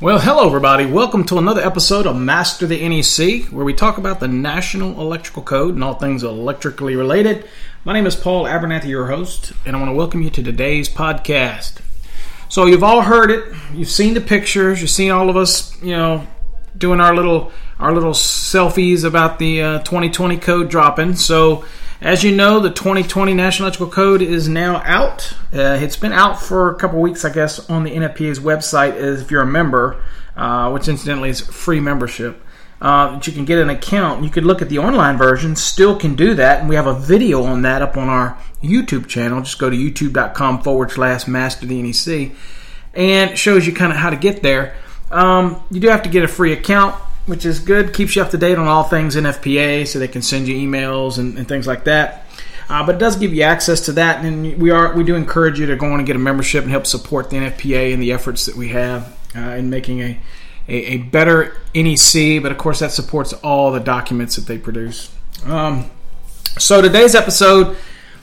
Well, hello, everybody. Welcome to another episode of Master the NEC, where we talk about the National Electrical Code and all things electrically related. My name is Paul Abernathy, your host, and I want to welcome you to today's podcast. So, you've all heard it, you've seen the pictures, you've seen all of us, you know, doing our little our little selfies about the uh, 2020 code dropping. So, as you know, the 2020 National Electrical Code is now out. Uh, it's been out for a couple weeks, I guess, on the NFPA's website if you're a member, uh, which incidentally is free membership. Uh, that you can get an account. You could look at the online version, still can do that, and we have a video on that up on our YouTube channel. Just go to youtube.com forward slash master the NEC, and shows you kind of how to get there. Um, you do have to get a free account, which is good. Keeps you up to date on all things NFPA, so they can send you emails and, and things like that. Uh, but it does give you access to that, and we are we do encourage you to go on and get a membership and help support the NFPA and the efforts that we have uh, in making a, a a better NEC. But of course, that supports all the documents that they produce. Um, so today's episode,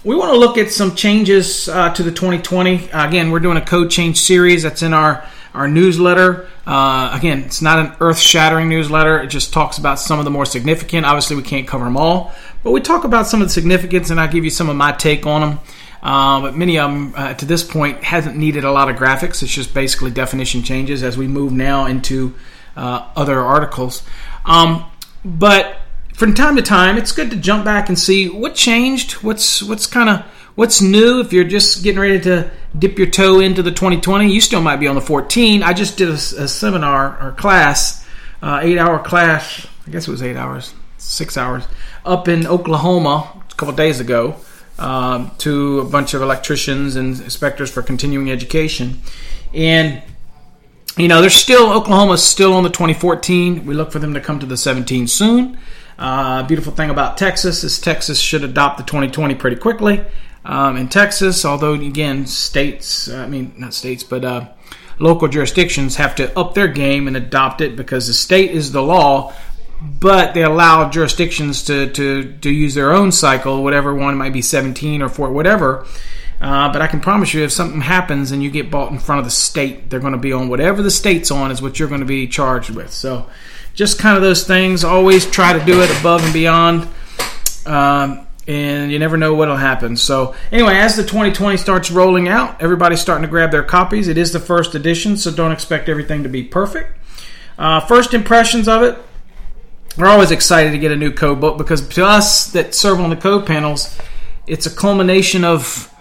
we want to look at some changes uh, to the 2020. Uh, again, we're doing a code change series that's in our our newsletter. Uh, again, it's not an earth-shattering newsletter. It just talks about some of the more significant. Obviously, we can't cover them all, but we talk about some of the significance, and I give you some of my take on them. Uh, but many of them, uh, to this point, hasn't needed a lot of graphics. It's just basically definition changes as we move now into uh, other articles. Um, but from time to time, it's good to jump back and see what changed. What's what's kind of what's new. If you're just getting ready to dip your toe into the 2020, you still might be on the 14. I just did a, a seminar or class, uh, eight hour class. I guess it was eight hours, six hours, up in Oklahoma a couple days ago. Um, to a bunch of electricians and inspectors for continuing education, and you know, there's still Oklahoma's still on the 2014. We look for them to come to the 17 soon. Uh, beautiful thing about Texas is Texas should adopt the 2020 pretty quickly. Um, in Texas, although again, states, I mean, not states, but uh, local jurisdictions have to up their game and adopt it because the state is the law, but they allow jurisdictions to, to, to use their own cycle, whatever one might be 17 or 4, whatever. Uh, but I can promise you, if something happens and you get bought in front of the state, they're going to be on whatever the state's on is what you're going to be charged with. So, just kind of those things. Always try to do it above and beyond, um, and you never know what'll happen. So, anyway, as the 2020 starts rolling out, everybody's starting to grab their copies. It is the first edition, so don't expect everything to be perfect. Uh, first impressions of it, we're always excited to get a new code book because to us that serve on the code panels, it's a culmination of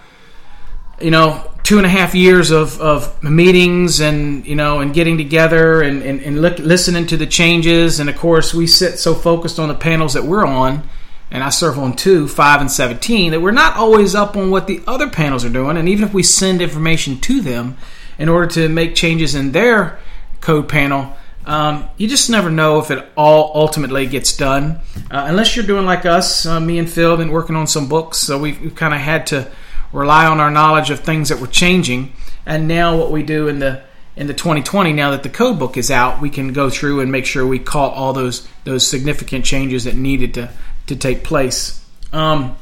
you know two and a half years of, of meetings and you know and getting together and, and, and look, listening to the changes and of course we sit so focused on the panels that we're on and I serve on two, five and seventeen, that we're not always up on what the other panels are doing. And even if we send information to them in order to make changes in their code panel, um, you just never know if it all ultimately gets done. Uh, unless you're doing like us, uh, me and Phil been working on some books, so we've, we've kind of had to rely on our knowledge of things that were changing. And now what we do in the in the 2020, now that the code book is out, we can go through and make sure we caught all those those significant changes that needed to to take place. Um,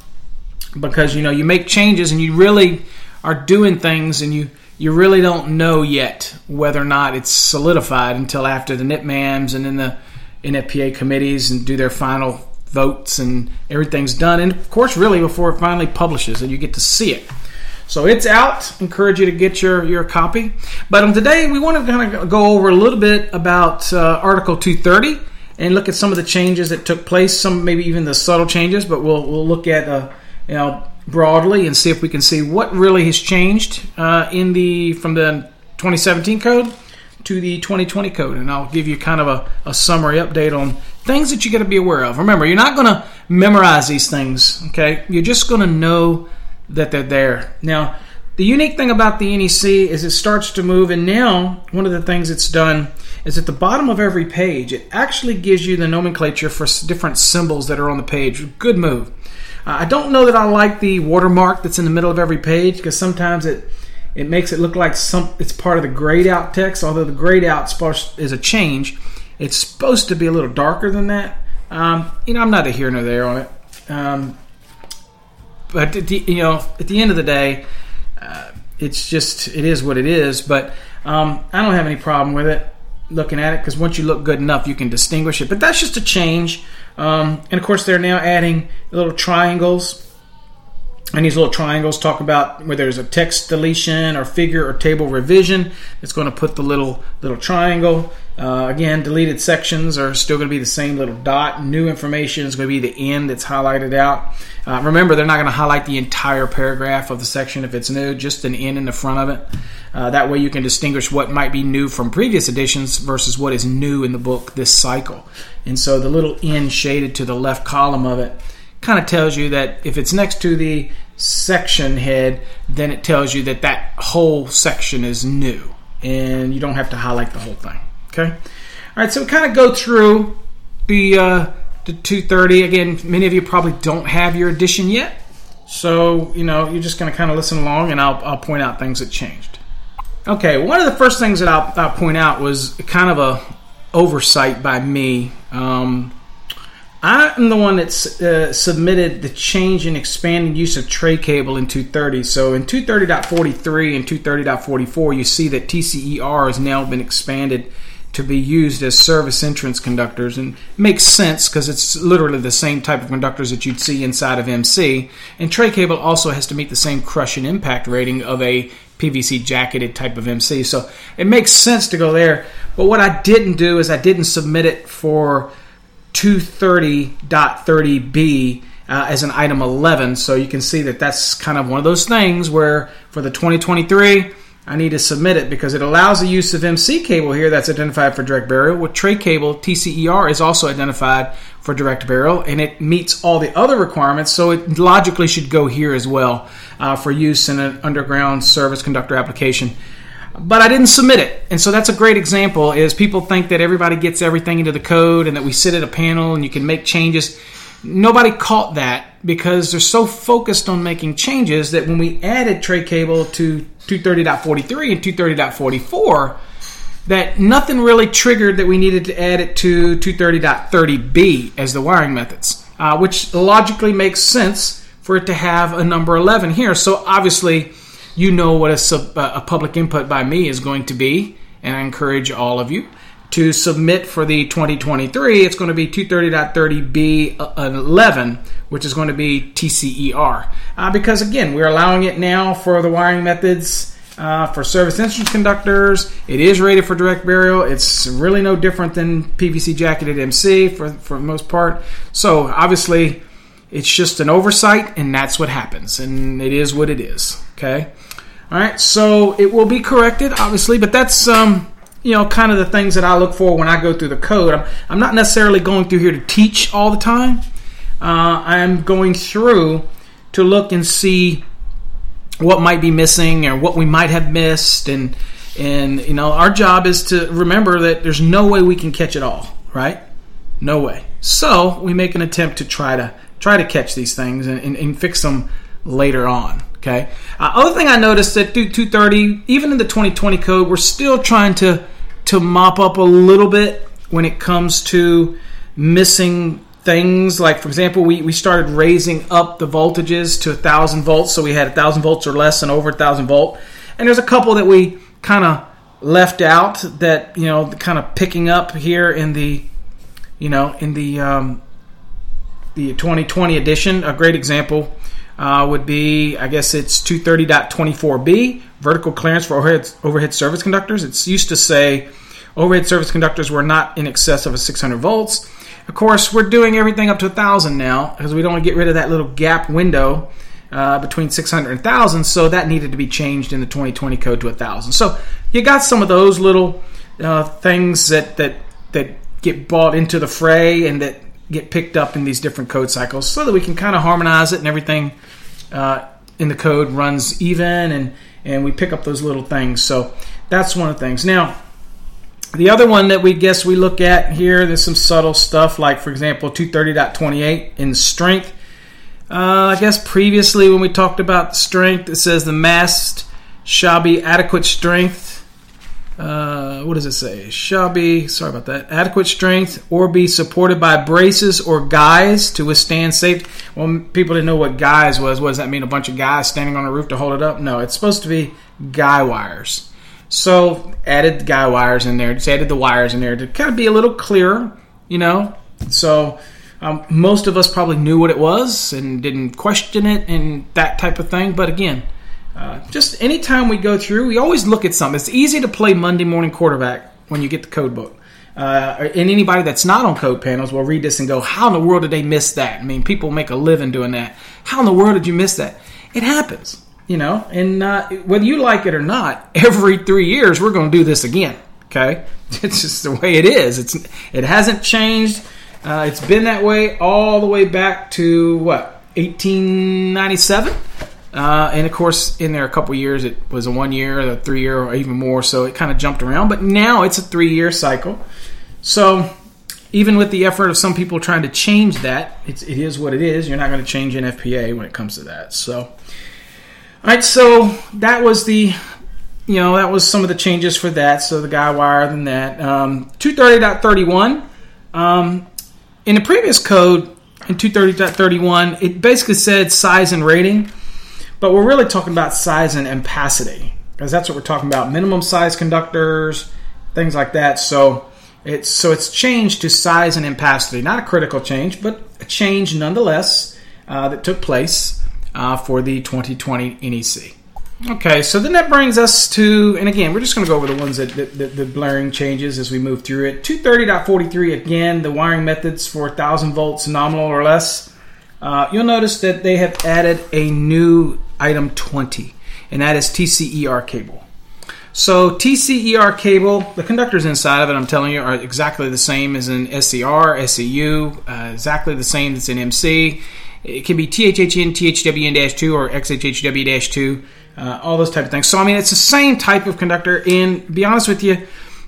because you know you make changes and you really are doing things and you you really don't know yet whether or not it's solidified until after the NITMAMs and then the NFPA committees and do their final votes and everything's done. And of course, really before it finally publishes and you get to see it. So it's out. Encourage you to get your, your copy. But um, today we want to kind of go over a little bit about uh, Article 230 and look at some of the changes that took place. Some maybe even the subtle changes, but we'll we'll look at uh, you know broadly and see if we can see what really has changed uh, in the from the 2017 code to the 2020 code, and I'll give you kind of a, a summary update on things that you got to be aware of. Remember, you're not going to memorize these things, okay? You're just going to know that they're there. Now, the unique thing about the NEC is it starts to move, and now one of the things it's done is at the bottom of every page, it actually gives you the nomenclature for different symbols that are on the page. Good move. Uh, I don't know that I like the watermark that's in the middle of every page because sometimes it it makes it look like some it's part of the grayed out text. Although the grayed out is a change, it's supposed to be a little darker than that. Um, you know, I'm not a here nor there on it. Um, but the, you know, at the end of the day, uh, it's just it is what it is. But um, I don't have any problem with it looking at it because once you look good enough, you can distinguish it. But that's just a change. Um, and of course, they're now adding little triangles. And these little triangles talk about where there's a text deletion or figure or table revision. It's going to put the little little triangle. Uh, again, deleted sections are still going to be the same little dot. New information is going to be the end that's highlighted out. Uh, remember, they're not going to highlight the entire paragraph of the section if it's new, just an N in the front of it. Uh, that way, you can distinguish what might be new from previous editions versus what is new in the book this cycle. And so, the little N shaded to the left column of it kind of tells you that if it's next to the section head, then it tells you that that whole section is new, and you don't have to highlight the whole thing. Okay. All right. So we kind of go through the uh, the 230 again. Many of you probably don't have your edition yet, so you know you're just going to kind of listen along, and I'll I'll point out things that changed. Okay. One of the first things that I'll, I'll point out was kind of a oversight by me. Um, I'm the one that uh, submitted the change in expanded use of tray cable in 230. So in 230.43 and 230.44, you see that TCER has now been expanded to be used as service entrance conductors, and makes sense because it's literally the same type of conductors that you'd see inside of MC. And tray cable also has to meet the same crush and impact rating of a PVC jacketed type of MC. So it makes sense to go there. But what I didn't do is I didn't submit it for 230.30b uh, as an item 11. So you can see that that's kind of one of those things where for the 2023, I need to submit it because it allows the use of MC cable here that's identified for direct burial. With tray cable, TCER is also identified for direct burial and it meets all the other requirements, so it logically should go here as well uh, for use in an underground service conductor application but I didn't submit it. And so that's a great example is people think that everybody gets everything into the code and that we sit at a panel and you can make changes. Nobody caught that because they're so focused on making changes that when we added tray cable to 230.43 and 230.44 that nothing really triggered that we needed to add it to 230.30b as the wiring methods, uh, which logically makes sense for it to have a number 11 here. So obviously, you know what a, sub, uh, a public input by me is going to be, and I encourage all of you to submit for the 2023. It's going to be 230.30b11, which is going to be TCER. Uh, because again, we're allowing it now for the wiring methods. Uh, for service entrance conductors, it is rated for direct burial. It's really no different than PVC jacketed MC for, for the most part. So obviously, it's just an oversight, and that's what happens, and it is what it is. Okay. All right. So it will be corrected, obviously, but that's um, you know kind of the things that I look for when I go through the code. I'm, I'm not necessarily going through here to teach all the time. Uh, I'm going through to look and see what might be missing or what we might have missed, and and you know our job is to remember that there's no way we can catch it all, right? No way. So we make an attempt to try to try to catch these things and, and, and fix them later on. Okay. Uh, other thing I noticed that through 230, even in the 2020 code, we're still trying to to mop up a little bit when it comes to missing things. Like for example, we, we started raising up the voltages to a thousand volts, so we had a thousand volts or less and over a thousand volt. And there's a couple that we kind of left out that you know kind of picking up here in the you know in the um, the 2020 edition. A great example uh, would be, I guess it's 230.24b, vertical clearance for overhead, overhead service conductors. It's used to say overhead service conductors were not in excess of a 600 volts. Of course, we're doing everything up to 1,000 now because we don't want to get rid of that little gap window uh, between 600 and 1,000, so that needed to be changed in the 2020 code to 1,000. So you got some of those little uh, things that, that, that get bought into the fray and that get picked up in these different code cycles so that we can kind of harmonize it and everything uh, in the code runs even and and we pick up those little things so that's one of the things now the other one that we guess we look at here, there's some subtle stuff like, for example, 230.28 in strength. Uh, I guess previously when we talked about strength, it says the mast shall be adequate strength. Uh, what does it say? Shall be, sorry about that, adequate strength or be supported by braces or guys to withstand safety. Well, people didn't know what guys was. What does that mean? A bunch of guys standing on a roof to hold it up? No, it's supposed to be guy wires. So added guy wires in there, just added the wires in there to kind of be a little clearer, you know. So um, most of us probably knew what it was and didn't question it and that type of thing. But again, uh, just anytime we go through, we always look at something. It's easy to play Monday morning quarterback when you get the code book. Uh, and anybody that's not on code panels will read this and go, How in the world did they miss that? I mean, people make a living doing that. How in the world did you miss that? It happens you know, and uh, whether you like it or not, every three years we're going to do this again. Okay, it's just the way it is. It's it hasn't changed. Uh, it's been that way all the way back to what 1897. Uh, and of course, in there a couple years, it was a one year, a three year, or even more. So it kind of jumped around. But now it's a three year cycle. So even with the effort of some people trying to change that, it's, it is what it is. You're not going to change NFPA when it comes to that. So all right, so that was the, you know, that was some of the changes for that. So the guy wire than that. Um, 230.31. Um, in the previous code, in 230.31, it basically said size and rating, but we're really talking about size and ampacity because that's what we're talking about. Minimum size conductors, things like that. So it's so it's changed to size and ampacity. Not a critical change, but a change nonetheless uh, that took place uh, for the 2020 NEC. Okay, so then that brings us to, and again, we're just going to go over the ones that, that, the blaring changes as we move through it. 230.43, again, the wiring methods for 1,000 volts nominal or less. Uh, you'll notice that they have added a new item 20, and that is TCER cable. So TCER cable, the conductors inside of it, I'm telling you, are exactly the same as in SER, SEU, uh, exactly the same as in MC. It can be THHN, THWN-2 or XHHW-2, uh, all those type of things. So, I mean, it's the same type of conductor. And be honest with you,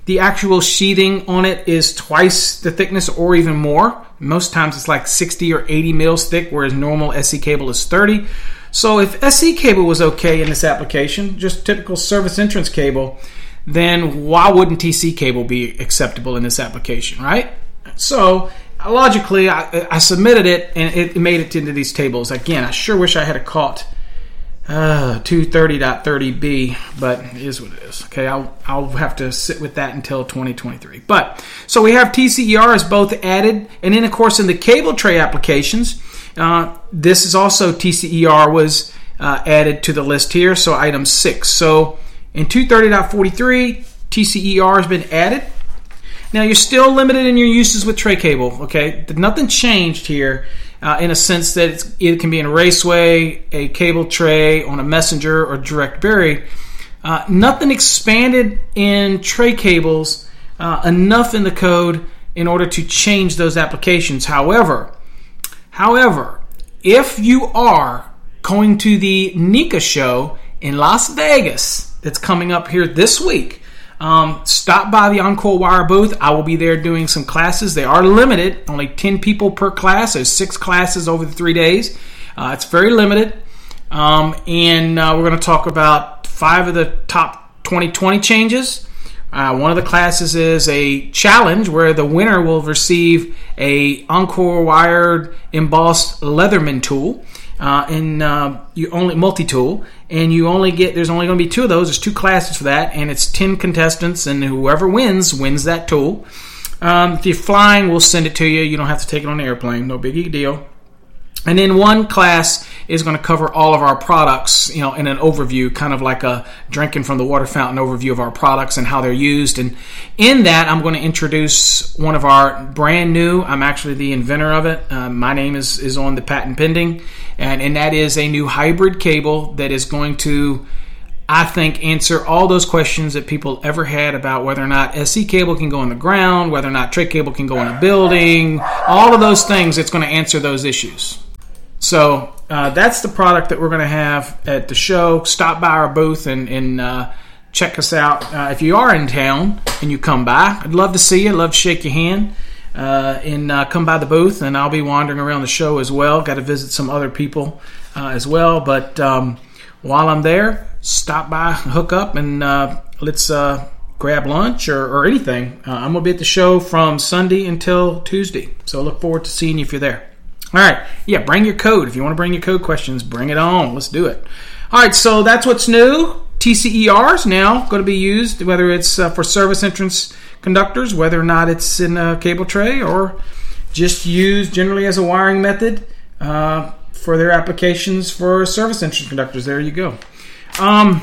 the actual sheathing on it is twice the thickness or even more. Most times it's like 60 or 80 mils thick, whereas normal SE cable is 30. So if SE cable was okay in this application, just typical service entrance cable, then why wouldn't TC cable be acceptable in this application, right? So logically, I, I, submitted it and it made it into these tables. Again, I sure wish I had a caught uh, 230.30b, but it is what it is. Okay, I'll, I'll have to sit with that until 2023. But so we have TCER is both added, and then of course in the cable tray applications, uh, this is also TCER was uh, added to the list here. So item six. So in 230.43, TCER has been added. Now you're still limited in your uses with tray cable. Okay, nothing changed here. Uh, in a sense that it can be in a raceway, a cable tray, on a messenger, or direct bury. Uh, nothing expanded in tray cables uh, enough in the code in order to change those applications. However, however, if you are going to the NECA show in Las Vegas that's coming up here this week, um, stop by the Encore Wire booth. I will be there doing some classes. They are limited, only 10 people per class. There's six classes over the three days. Uh, it's very limited. Um, and uh, we're going to talk about five of the top 2020 changes. Uh, one of the classes is a challenge where the winner will receive a Encore wired embossed Leatherman tool uh, and uh, you only multi-tool, and you only get there's only going to be two of those. There's two classes for that, and it's ten contestants, and whoever wins wins that tool. Um, if you're flying, we'll send it to you. You don't have to take it on the airplane. No biggie deal. And then one class is going to cover all of our products, you know, in an overview, kind of like a drinking from the water fountain overview of our products and how they're used. And in that, I'm going to introduce one of our brand new. I'm actually the inventor of it. Uh, my name is is on the patent pending, and and that is a new hybrid cable that is going to. I think answer all those questions that people ever had about whether or not SE cable can go in the ground, whether or not tray cable can go in a building, all of those things. It's going to answer those issues. So uh, that's the product that we're going to have at the show. Stop by our booth and, and uh, check us out. Uh, if you are in town and you come by, I'd love to see you. I'd love to shake your hand uh, and uh, come by the booth. And I'll be wandering around the show as well. Got to visit some other people uh, as well. But um, while I'm there, stop by, hook up, and let's grab lunch or, or anything. I'm going to be at the show from Sunday until Tuesday. So I look forward to seeing you if you're there. All right. Yeah, bring your code. If you want to bring your code questions, bring it on. Let's do it. All right. So that's what's new. TCERs now going to be used, whether it's uh, for service entrance conductors, whether or not it's in a cable tray or just used generally as a wiring method uh, for their applications for service entrance conductors. There you go. Um,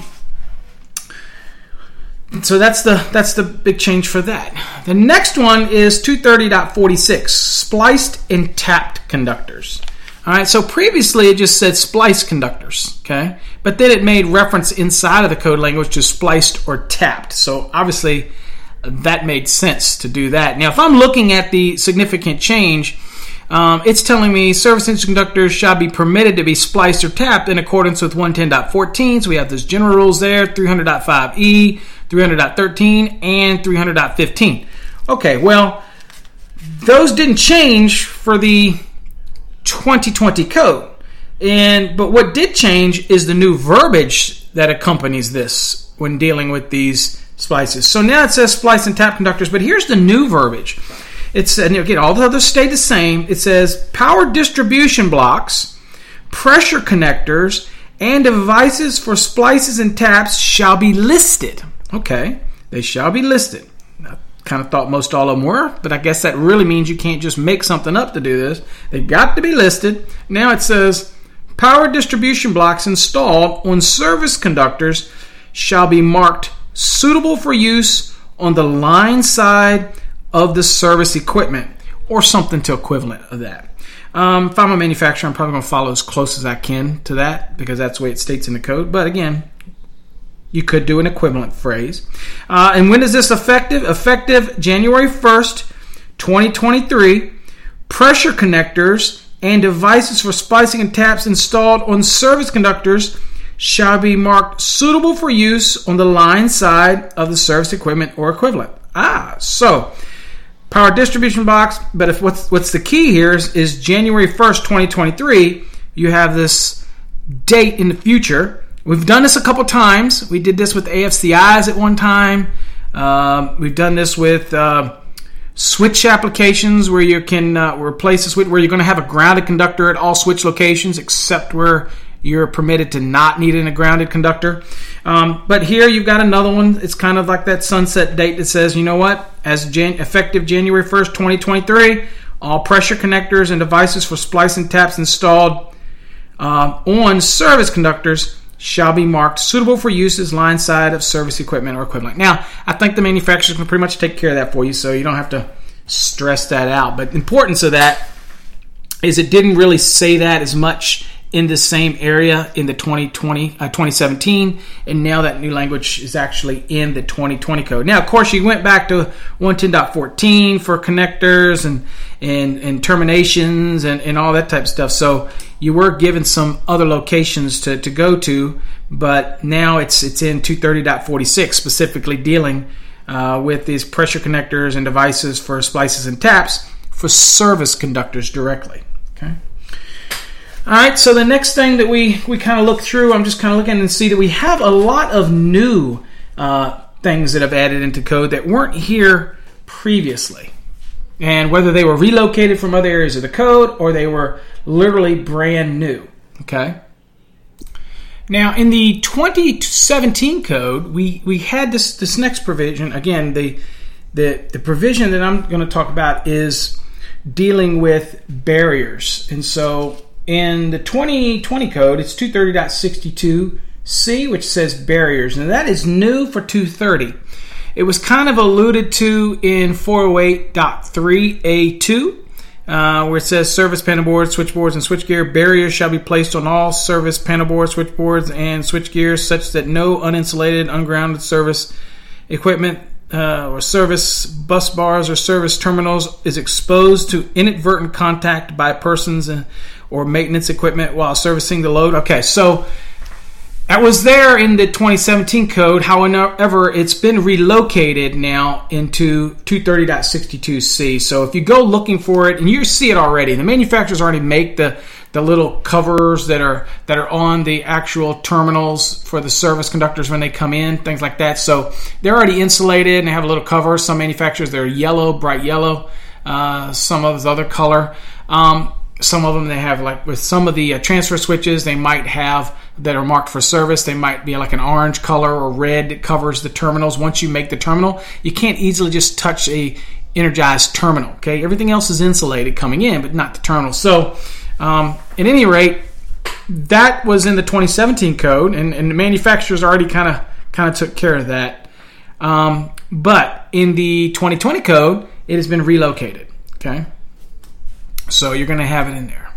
so that's the that's the big change for that. The next one is 230.46 spliced and tapped conductors. All right, so previously it just said spliced conductors, okay? But then it made reference inside of the code language to spliced or tapped. So obviously that made sense to do that. Now, if I'm looking at the significant change, um, it's telling me service entrance conductors shall be permitted to be spliced or tapped in accordance with 110.14. So we have those general rules there 300.5e, 300.13, and 300.15. Okay, well, those didn't change for the 2020 code. And but what did change is the new verbiage that accompanies this when dealing with these splices. So now it says splice and tap conductors, but here's the new verbiage. It's and again all the others stay the same. It says power distribution blocks, pressure connectors, and devices for splices and taps shall be listed. Okay, they shall be listed. I kind of thought most all of them were, but I guess that really means you can't just make something up to do this. They've got to be listed. Now it says power distribution blocks installed on service conductors shall be marked suitable for use on the line side of the service equipment or something to equivalent of that. Um, if I'm a manufacturer, I'm probably going to follow as close as I can to that because that's the way it states in the code. But again, you could do an equivalent phrase. Uh, and when is this effective? Effective January 1st, 2023. Pressure connectors and devices for splicing and taps installed on service conductors shall be marked suitable for use on the line side of the service equipment or equivalent. Ah, so power distribution box. But if what's what's the key here is, is January first, twenty twenty three. You have this date in the future. We've done this a couple times. We did this with AFCIs at one time. Um, we've done this with uh, switch applications where you can uh, replace a switch where you're going to have a grounded conductor at all switch locations except where you're permitted to not need a grounded conductor. Um, but here you've got another one. It's kind of like that sunset date that says, you know what, as Jan- effective January 1st, 2023, all pressure connectors and devices for splicing taps installed uh, on service conductors shall be marked suitable for use as line side of service equipment or equivalent. Now, I think the manufacturers can pretty much take care of that for you, so you don't have to stress that out. But importance of that is it didn't really say that as much in the same area in the 2020 uh, 2017 and now that new language is actually in the 2020 code. Now of course you went back to 110.14 for connectors and and, and terminations and, and all that type of stuff. So you were given some other locations to, to go to but now it's it's in 230.46 specifically dealing uh, with these pressure connectors and devices for splices and taps for service conductors directly okay all right, so the next thing that we, we kind of look through, I'm just kind of looking and see that we have a lot of new uh, things that have added into code that weren't here previously. And whether they were relocated from other areas of the code or they were literally brand new. Okay? Now, in the 2017 code, we, we had this, this next provision. Again, the, the, the provision that I'm going to talk about is dealing with barriers. And so in the 2020 code, it's 230.62c, which says barriers. and that is new for 230. It was kind of alluded to in 408.3a2, uh, where it says service panel boards, switchboards, and switchgear barriers shall be placed on all service panel boards, switchboards, and switchgear such that no uninsulated, ungrounded service equipment uh, or service bus bars or service terminals is exposed to inadvertent contact by persons or maintenance equipment while servicing the load. Okay, so That was there in the 2017 code. However, it's been relocated now into 230.62c. So if you go looking for it, and you see it already, the manufacturers already make the the little covers that are that are on the actual terminals for the service conductors when they come in, things like that. So they're already insulated and they have a little cover. Some manufacturers they're yellow, bright yellow. Uh, some of the other color. Um, some of them they have like with some of the uh, transfer switches they might have that are marked for service. They might be like an orange color or red that covers the terminals. Once you make the terminal you can't easily just touch a energized terminal okay? Everything else is insulated coming in but not the terminal. So um, at any rate that was in the 2017 code and, and the manufacturers already kind of kind of took care of that. Um, but in the 2020 code it has been relocated okay so you're going to have it in there.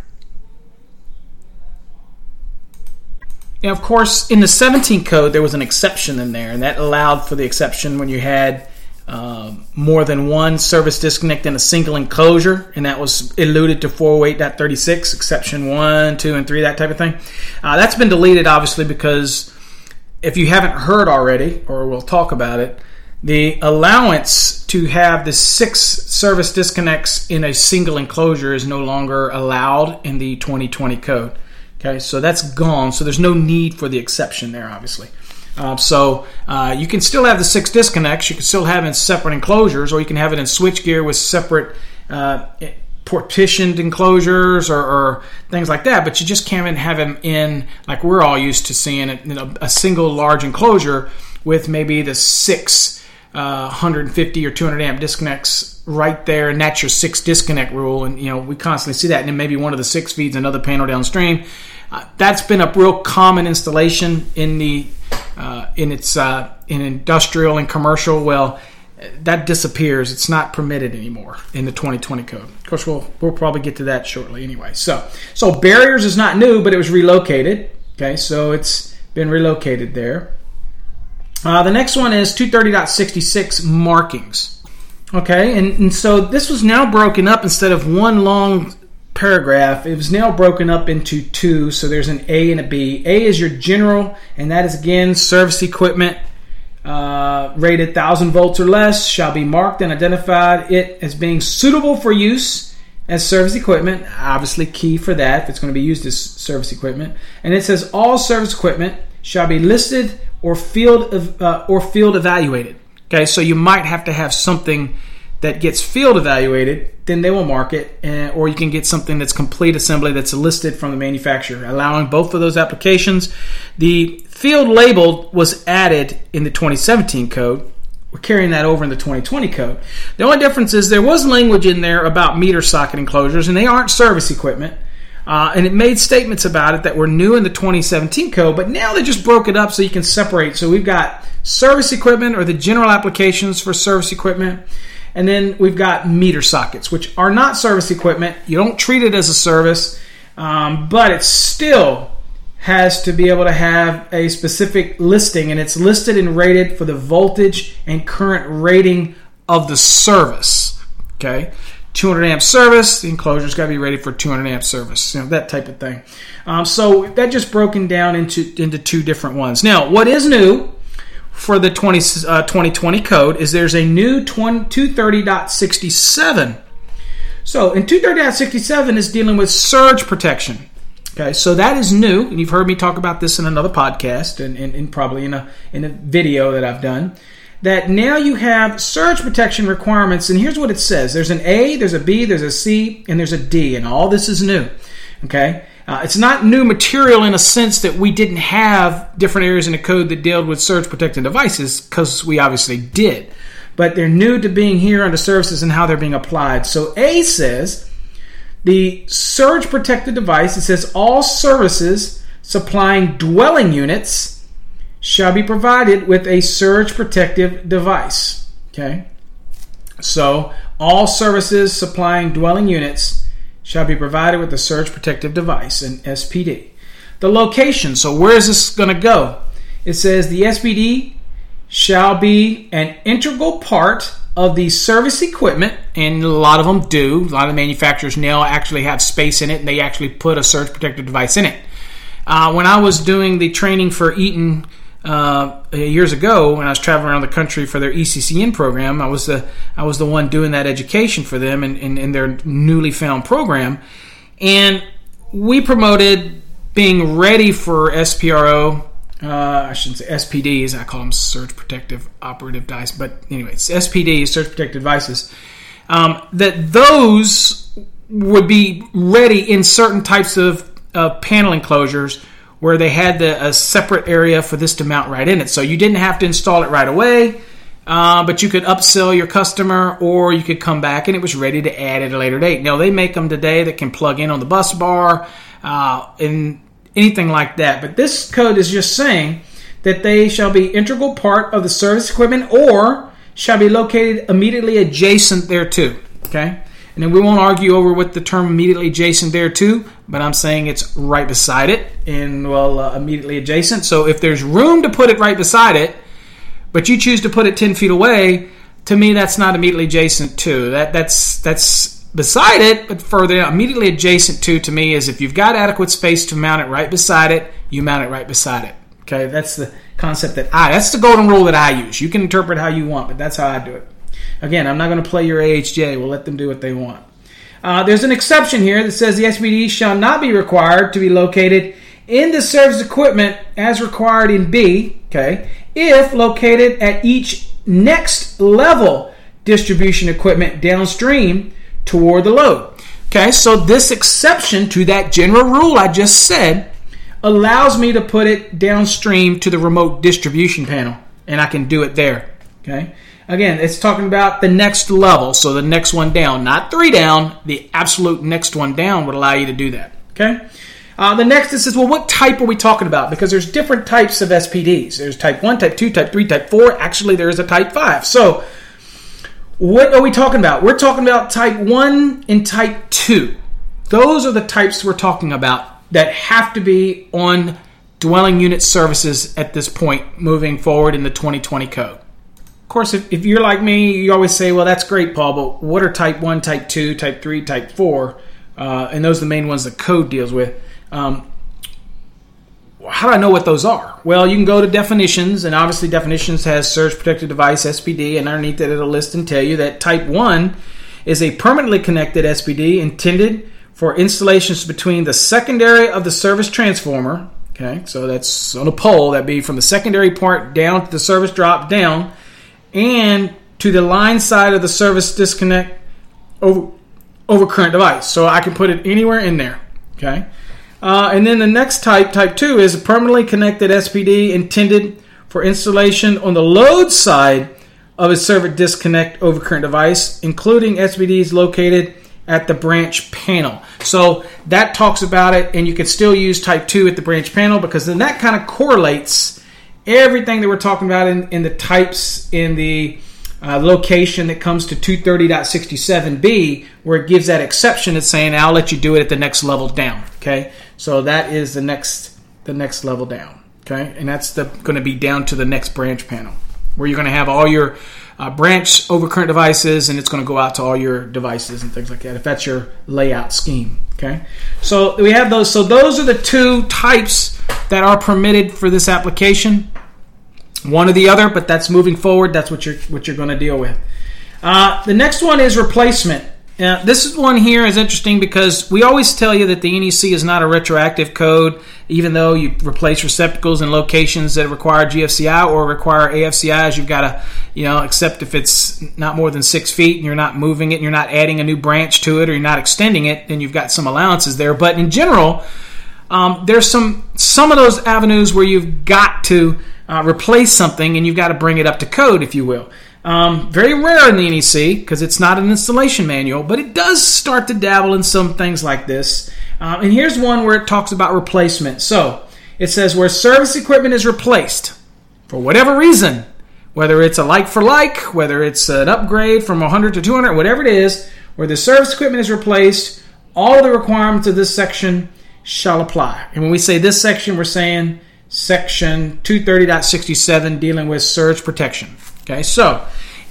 And of course, in the 17 code, there was an exception in there, and that allowed for the exception when you had uh, more than one service disconnect in a single enclosure, and that was alluded to 408.36, exception 1, 2, and 3, that type of thing. Uh, that's been deleted, obviously, because if you haven't heard already, or we'll talk about it, the allowance to have the six service disconnects in a single enclosure is no longer allowed in the 2020 code. Okay, so that's gone. So there's no need for the exception there, obviously. Uh, so uh, you can still have the six disconnects. You can still have it in separate enclosures, or you can have it in switchgear with separate uh, partitioned enclosures or, or, things like that. But you just can't have them in like we're all used to seeing it, in a, a single large enclosure with maybe the six uh, 150 or 200 amp disconnects right there, and that's your six disconnect rule. And you know we constantly see that, and then maybe one of the six feeds another panel downstream. Uh, that's been a real common installation in the uh, in its uh, in industrial and commercial. Well, that disappears. It's not permitted anymore in the 2020 code. Of course, we'll we'll probably get to that shortly anyway. So so barriers is not new, but it was relocated. Okay, so it's been relocated there. Uh, the next one is 230.66 markings. Okay, and, and so this was now broken up instead of one long paragraph, it was now broken up into two. So there's an A and a B. A is your general, and that is again service equipment uh, rated 1000 volts or less shall be marked and identified it as being suitable for use as service equipment. Obviously, key for that if it's going to be used as service equipment. And it says all service equipment shall be listed or field uh, or field evaluated. Okay, so you might have to have something that gets field evaluated, then they will mark it, uh, or you can get something that's complete assembly that's listed from the manufacturer, allowing both of those applications. The field labeled was added in the 2017 code. We're carrying that over in the 2020 code. The only difference is there was language in there about meter socket enclosures, and they aren't service equipment. Uh, and it made statements about it that were new in the 2017 code, but now they just broke it up so you can separate. So we've got service equipment or the general applications for service equipment, and then we've got meter sockets, which are not service equipment. You don't treat it as a service, um, but it still has to be able to have a specific listing, and it's listed and rated for the voltage and current rating of the service. Okay, 200 amp service. The enclosure's got to be ready for 200 amp service. You know, that type of thing. Um, so that just broken down into into two different ones. Now, what is new for the 20, uh, 2020 code is there's a new 20, 230.67. So in 230.67 is dealing with surge protection. Okay, so that is new, and you've heard me talk about this in another podcast and, and, and probably in a in a video that I've done that now you have surge protection requirements, and here's what it says there's an A, there's a B, there's a C, and there's a D, and all this is new. Okay? Uh, it's not new material in a sense that we didn't have different areas in the code that dealt with surge protecting devices, because we obviously did. But they're new to being here under services and how they're being applied. So A says the surge protected device, it says all services supplying dwelling units shall be provided with a surge protective device. Okay? So, all services supplying dwelling units shall be provided with a surge protective device, an SPD. The location, so where is this going to go? It says the SPD shall be an integral part of the service equipment, and a lot of them do. A lot of manufacturers now actually have space in it, and they actually put a surge protective device in it. Uh, when I was doing the training for Eaton uh, years ago, when I was traveling around the country for their ECCN program, I was the I was the one doing that education for them in, in, in their newly found program, and we promoted being ready for SPRO. Uh, I shouldn't say SPDs. I call them surge protective operative device, but anyway, it's SPDs, surge protective devices. Um, that those would be ready in certain types of, of panel enclosures where they had the, a separate area for this to mount right in it. So you didn't have to install it right away, uh, but you could upsell your customer or you could come back and it was ready to add at a later date. Now, they make them today that can plug in on the bus bar uh, and anything like that. But this code is just saying that they shall be integral part of the service equipment or shall be located immediately adjacent thereto. Okay? And then we won't argue over what the term immediately adjacent there too, but I'm saying it's right beside it and well uh, immediately adjacent. So if there's room to put it right beside it, but you choose to put it 10 feet away, to me that's not immediately adjacent to. That that's that's beside it, but further immediately adjacent to to me is if you've got adequate space to mount it right beside it, you mount it right beside it. Okay, that's the concept that I that's the golden rule that I use. You can interpret how you want, but that's how I do it. Again, I'm not going to play your AHJ. We'll let them do what they want. Uh, there's an exception here that says the SPD shall not be required to be located in the service equipment as required in B, okay, if located at each next level distribution equipment downstream toward the load. Okay, so this exception to that general rule I just said allows me to put it downstream to the remote distribution panel, and I can do it there. Okay. Again, it's talking about the next level, so the next one down, not three down. The absolute next one down would allow you to do that. Okay. Uh, the next is says, well, what type are we talking about? Because there's different types of SPDs. There's type one, type two, type three, type four. Actually, there is a type five. So, what are we talking about? We're talking about type one and type two. Those are the types we're talking about that have to be on dwelling unit services at this point moving forward in the 2020 code. Of course, if, if you're like me, you always say, well, that's great, Paul, but what are type 1, type 2, type 3, type 4? Uh, and those are the main ones the code deals with. Um, how do I know what those are? Well, you can go to definitions, and obviously, definitions has surge protected device, SPD, and underneath it, it'll list and tell you that type 1 is a permanently connected SPD intended for installations between the secondary of the service transformer. Okay, so that's on a pole, that'd be from the secondary part down to the service drop down and to the line side of the service disconnect over over current device. So I can put it anywhere in there. Okay. Uh, and then the next type, type two, is a permanently connected SPD intended for installation on the load side of a server disconnect over current device, including SPDs located at the branch panel. So that talks about it, and you can still use type 2 at the branch panel because then that kind of correlates everything that we're talking about in, in the types in the uh, location that comes to 230.67b, where it gives that exception. It's saying I'll let you do it at the next level down. Okay, so that is the next the next level down. Okay, and that's going to be down to the next branch panel, where you're going to have all your uh, branch overcurrent devices, and it's going to go out to all your devices and things like that. If that's your layout scheme. Okay, so we have those. So those are the two types that are permitted for this application one or the other, but that's moving forward. That's what you're what you're going to deal with. Uh, the next one is replacement. Now, this is one here is interesting because we always tell you that the NEC is not a retroactive code, even though you replace receptacles in locations that require GFCI or require AFCIs. You've got to, you know, except if it's not more than six feet and you're not moving it and you're not adding a new branch to it or you're not extending it, then you've got some allowances there. But in general, um, there's some some of those avenues where you've got to uh, replace something and you've got to bring it up to code, if you will. Um, very rare in the NEC because it's not an installation manual, but it does start to dabble in some things like this. Um, and here's one where it talks about replacement. So it says where service equipment is replaced for whatever reason, whether it's a like for like, whether it's an upgrade from 100 to 200, whatever it is, where the service equipment is replaced, all the requirements of this section shall apply. And when we say this section, we're saying section 230.67 dealing with surge protection. Okay, so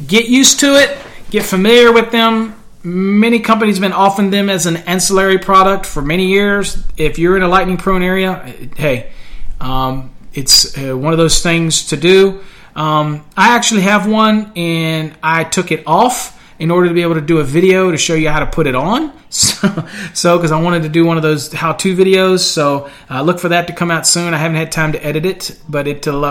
get used to it, get familiar with them, Many companies have been offering them as an ancillary product for many years. If you're in a lightning prone area, hey, um, it's uh, one of those things to do. Um, I actually have one and I took it off in order to be able to do a video to show you how to put it on. So, because I wanted to do one of those how-to videos, so uh, look for that to come out soon. I haven't had time to edit it, but it'll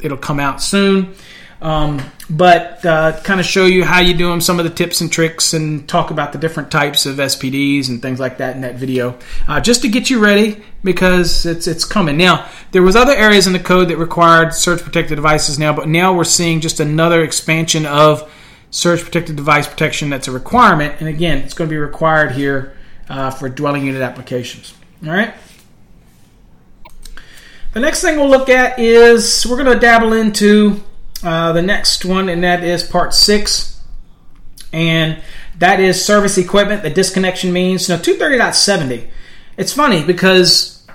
it'll, come out soon. Um, but uh, kind of show you how you do them, some of the tips and tricks, and talk about the different types of SPDs and things like that in that video, uh, just to get you ready because it's it's coming. Now there was other areas in the code that required surge protected devices now, but now we're seeing just another expansion of surge protected device protection that's a requirement. And again, it's going to be required here uh, for dwelling unit applications. All right. The next thing we'll look at is we're going to dabble into uh, the next one, and that is part six. And that is service equipment, the disconnection means. Now, 230.70. It's funny because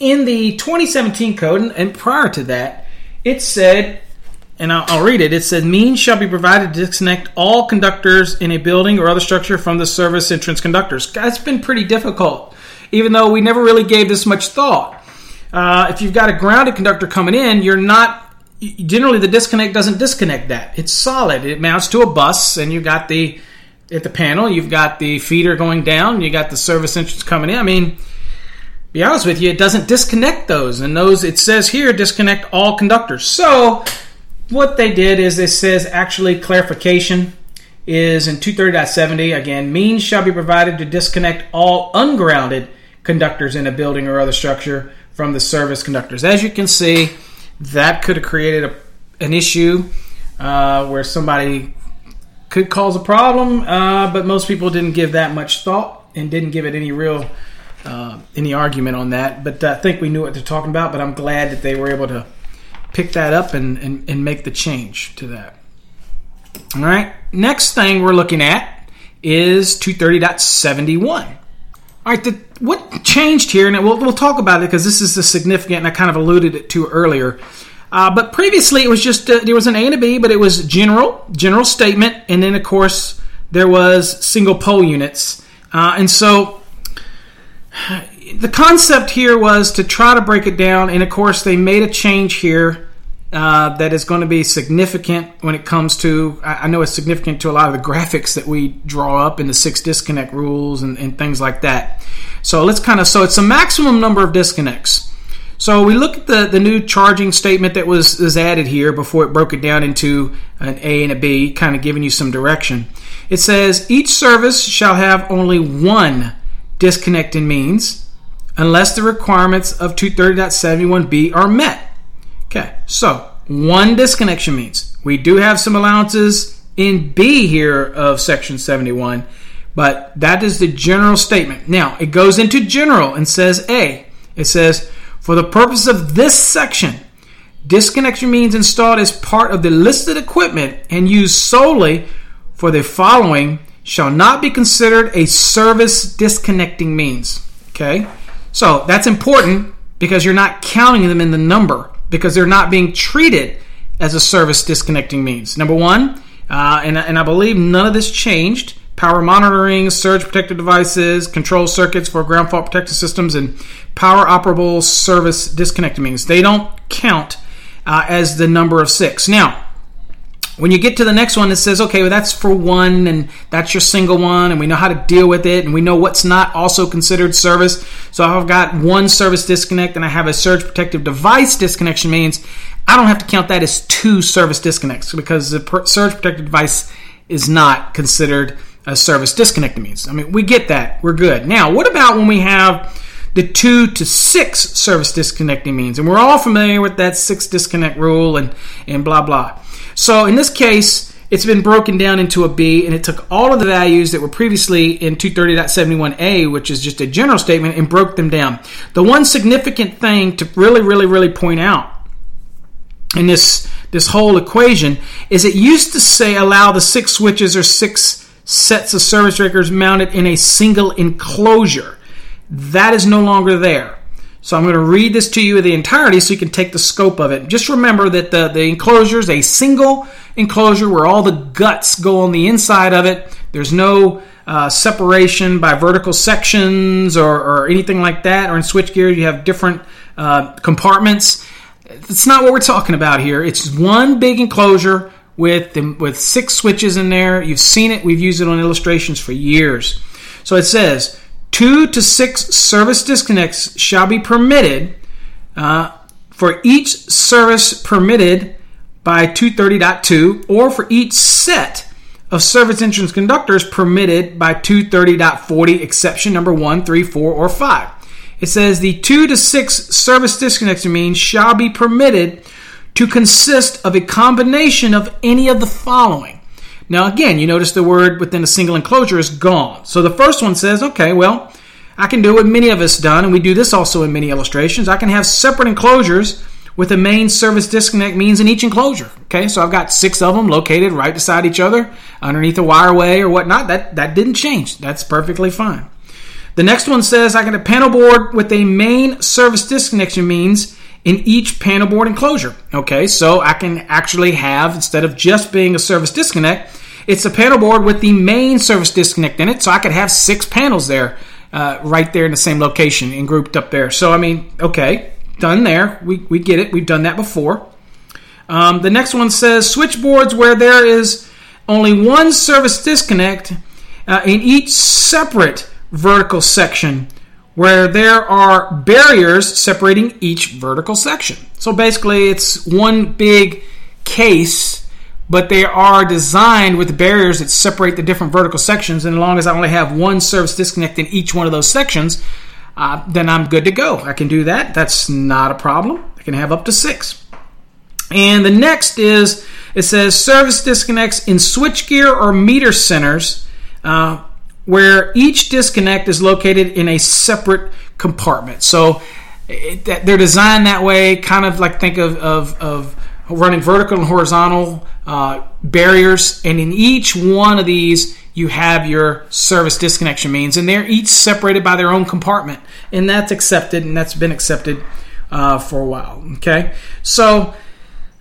in the 2017 code, and prior to that, it said and I'll, I'll, read it. It says, means shall be provided to disconnect all conductors in a building or other structure from the service entrance conductors. That's been pretty difficult, even though we never really gave this much thought. Uh, if you've got a grounded conductor coming in, you're not generally the disconnect doesn't disconnect that. It's solid. It mounts to a bus, and you've got the at the panel, you've got the feeder going down, you got the service entrance coming in. I mean, be honest with you, it doesn't disconnect those, and those it says here disconnect all conductors. So what they did is it says actually clarification is in 230.70 again means shall be provided to disconnect all ungrounded conductors in a building or other structure from the service conductors. As you can see that could have created a, an issue uh, where somebody could cause a problem uh, but most people didn't give that much thought and didn't give it any real uh, any argument on that. But i think we knew what they're talking about but i'm glad that they were able to pick that up and, and, and make the change to that. All right, next thing we're looking at is 230.71. All right, the, what changed here, and we'll, we'll talk about it because this is a significant, and I kind of alluded it to earlier. Uh, but previously, it was just uh, there was an A and a B, but it was general, general statement, and then of course there was single pole units, uh, and so the concept here was to try to break it down, and of course, they made a change here uh, that is going to be significant when it comes to. I know it's significant to a lot of the graphics that we draw up in the six disconnect rules and, and things like that. So let's kind of. So it's a maximum number of disconnects. So we look at the, the new charging statement that was, was added here before it broke it down into an A and a B, kind of giving you some direction. It says each service shall have only one disconnecting means unless the requirements of 230.71b are met. Okay, so one disconnection means we do have some allowances in B here of section 71, but that is the general statement. Now, it goes into general and says A. It says, for the purpose of this section, disconnection means installed as part of the listed equipment and used solely for the following shall not be considered a service disconnecting means. Okay? So that's important because you're not counting them in the number because they're not being treated as a service disconnecting means. Number one, uh, and, and I believe none of this changed. Power monitoring, surge protected devices, control circuits for ground fault protected systems, and power operable service disconnecting means. They don't count uh, as the number of six. Now, when you get to the next one, it says, okay, well, that's for one, and that's your single one, and we know how to deal with it, and we know what's not also considered service. So I've got one service disconnect, and I have a surge protective device disconnection means I don't have to count that as two service disconnects because the surge protective device is not considered a service disconnect means. I mean, we get that. We're good. Now, what about when we have the two to six service disconnecting means? And we're all familiar with that six disconnect rule and, and blah, blah. So in this case, it's been broken down into a B, and it took all of the values that were previously in 230.71a, which is just a general statement, and broke them down. The one significant thing to really, really, really point out in this this whole equation is it used to say allow the six switches or six sets of service breakers mounted in a single enclosure. That is no longer there. So I'm going to read this to you in the entirety so you can take the scope of it. Just remember that the, the enclosure is a single enclosure where all the guts go on the inside of it. There's no uh, separation by vertical sections or, or, anything like that, or in switchgear you have different uh, compartments. It's not what we're talking about here. It's one big enclosure with with six switches in there. You've seen it. We've used it on illustrations for years. So it says two to six service disconnects shall be permitted uh, for each service permitted by 230.2 or for each set of service entrance conductors permitted by 230.40 exception number 1, 3, 4, or 5. It says the 2 to 6 service disconnection means shall be permitted to consist of a combination of any of the following. Now, again, you notice the word within a single enclosure is gone. So the first one says, okay, well, I can do what many of us done, and we do this also in many illustrations. I can have separate enclosures with a main service disconnect means in each enclosure. Okay, so I've got six of them located right beside each other underneath a wireway or whatnot. That that didn't change. That's perfectly fine. The next one says I can have panel board with a main service disconnection means in each panel board enclosure. Okay, so I can actually have instead of just being a service disconnect, it's a panel board with the main service disconnect in it. So I could have six panels there, uh, right there in the same location and grouped up there. So I mean, okay, done there. We, we get it. We've done that before. Um, the next one says switchboards where there is only one service disconnect uh, in each separate vertical section where there are barriers separating each vertical section. So basically, it's one big case, but they are designed with barriers that separate the different vertical sections. And as long as I only have one service disconnect in each one of those sections, uh, then I'm good to go. I can do that. That's not a problem. I can have up to six. And the next is it says service disconnects in switchgear or meter centers uh, where each disconnect is located in a separate compartment. So it, they're designed that way, kind of like think of, of, of running vertical and horizontal uh, barriers. And in each one of these, you have your service disconnection means, and they're each separated by their own compartment, and that's accepted, and that's been accepted uh, for a while. Okay, so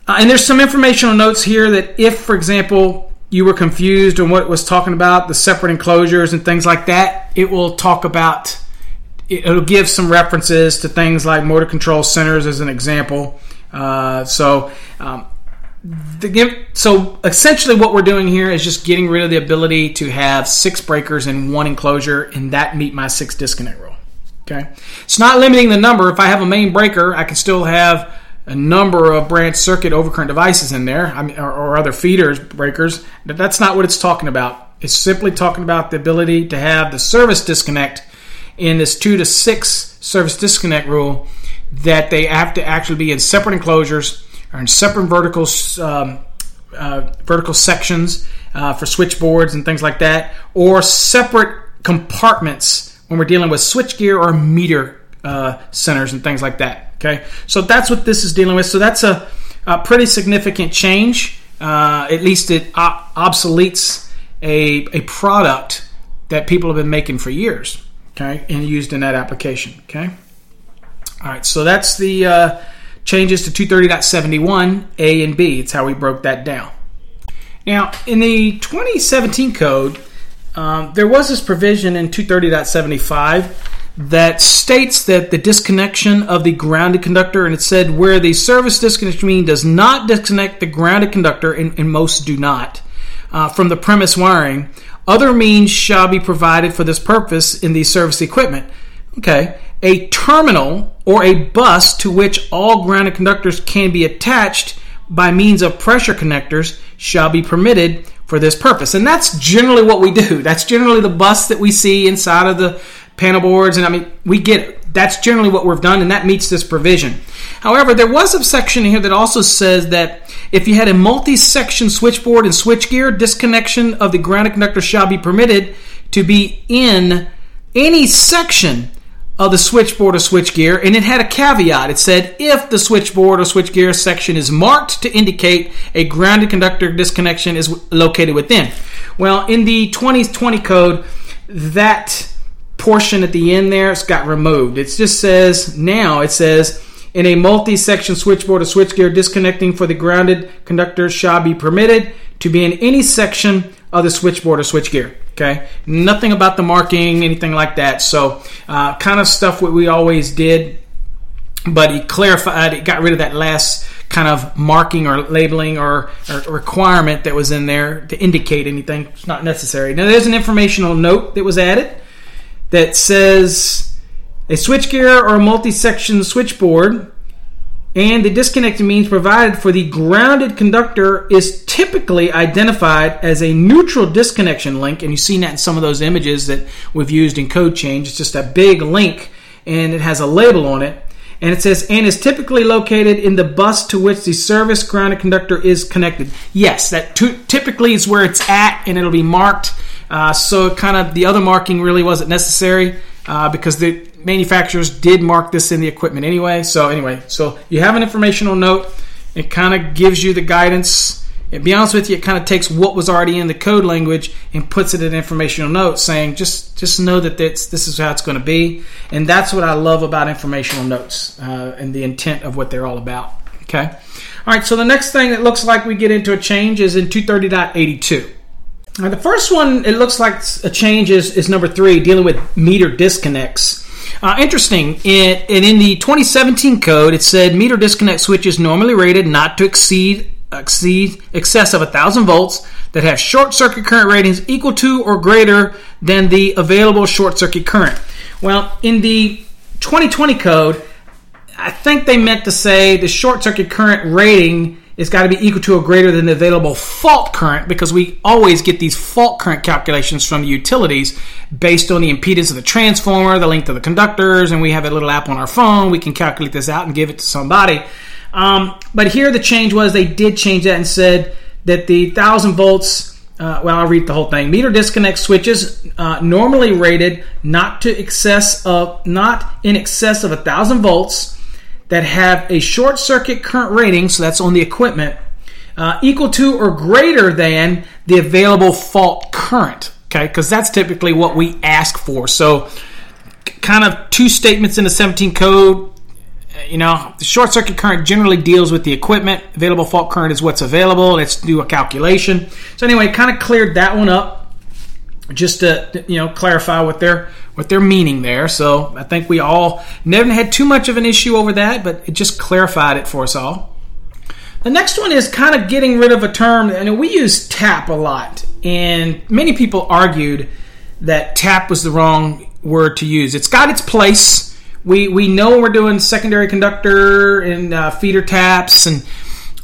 uh, and there's some informational notes here that if, for example, you were confused on what it was talking about, the separate enclosures and things like that, it will talk about. It'll give some references to things like motor control centers as an example. Uh, so um, the, so essentially what we're doing here is just getting rid of the ability to have six breakers in one enclosure and that meet my six disconnect rule okay it's not limiting the number if i have a main breaker i can still have a number of branch circuit overcurrent devices in there I mean, or, or other feeders breakers that's not what it's talking about. It's simply talking about the ability to have the service disconnect in this two to six service disconnect rule that they have to actually be in separate enclosures or in separate vertical um, uh, vertical sections uh, for switchboards and things like that, or separate compartments when we're dealing with switchgear or meter uh, centers and things like that. Okay, so that's what this is dealing with. So that's a, a pretty significant change. Uh, at least it obsoletes a, a product that people have been making for years. Okay, and used in that application. Okay. All right, so that's the uh, changes to 230.71 A and B. It's how we broke that down. Now, in the 2017 code, um, there was this provision in 230.75 that states that the disconnection of the grounded conductor, and it said where the service disconnection mean does not disconnect the grounded conductor, and, and most do not, uh, from the premise wiring, other means shall be provided for this purpose in the service equipment. Okay, a terminal or a bus to which all grounded conductors can be attached by means of pressure connectors shall be permitted for this purpose. And that's generally what we do. That's generally the bus that we see inside of the panel boards. And I mean, we get it. That's generally what we've done, and that meets this provision. However, there was a section here that also says that if you had a multi section switchboard and switchgear, disconnection of the grounded conductor shall be permitted to be in any section of the switchboard or switchgear, and it had a caveat. It said if the switchboard or switchgear section is marked to indicate a grounded conductor disconnection is located within. Well, in the 2020 code, that portion at the end there it's got removed. It just says now it says in a multi-section switchboard or switchgear disconnecting for the grounded conductor shall be permitted to be in any section of the switchboard or switchgear. Okay, nothing about the marking, anything like that. So, uh, kind of stuff what we always did, but he clarified, it got rid of that last kind of marking or labeling or, or requirement that was in there to indicate anything. It's not necessary. Now, there's an informational note that was added that says a switchgear or a multi-section switchboard and the disconnecting means provided for the grounded conductor is typically identified as a neutral disconnection link and you've seen that in some of those images that we've used in code change. It's just a big link and it has a label on it and it says and is typically located in the bus to which the service grounded conductor is connected. Yes that t- typically is where it's at and it'll be marked uh, so kind of the other marking really wasn't necessary uh, because the manufacturers did mark this in the equipment anyway. So anyway, so you have an informational note. It kind of gives you the guidance. And be honest with you, it kind of takes what was already in the code language and puts it in an informational note, saying just just know that this this is how it's going to be. And that's what I love about informational notes uh, and the intent of what they're all about. Okay. All right. So the next thing that looks like we get into a change is in 230.82. Now, the first one, it looks like a change is, is number three, dealing with meter disconnects. Uh, interesting. In, and in the 2017 code, it said meter disconnect switches normally rated not to exceed exceed excess of 1000 volts that have short circuit current ratings equal to or greater than the available short circuit current. Well, in the 2020 code, I think they meant to say the short circuit current rating it's got to be equal to or greater than the available fault current because we always get these fault current calculations from the utilities based on the impedance of the transformer, the length of the conductors, and we have a little app on our phone. We can calculate this out and give it to somebody. Um, but here the change was they did change that and said that the 1000 volts. Uh, well, I'll read the whole thing. Meter disconnect switches uh, normally rated not to excess of not in excess of a thousand volts that have a short circuit current rating, so that's on the equipment, uh, equal to or greater than the available fault current. Okay, because that's typically what we ask for. So, kind of two statements in the 17 code. You know, the short circuit current generally deals with the equipment. Available fault current is what's available. Let's do a calculation. So anyway, kind of cleared that one up just to you know clarify what they're what they're meaning there. So I think we all never had too much of an issue over that, but it just clarified it for us all. The next one is kind of getting rid of a term, and we use tap a lot, and many people argued that tap was the wrong word to use. It's got its place. We we know we're doing secondary conductor and uh, feeder taps, and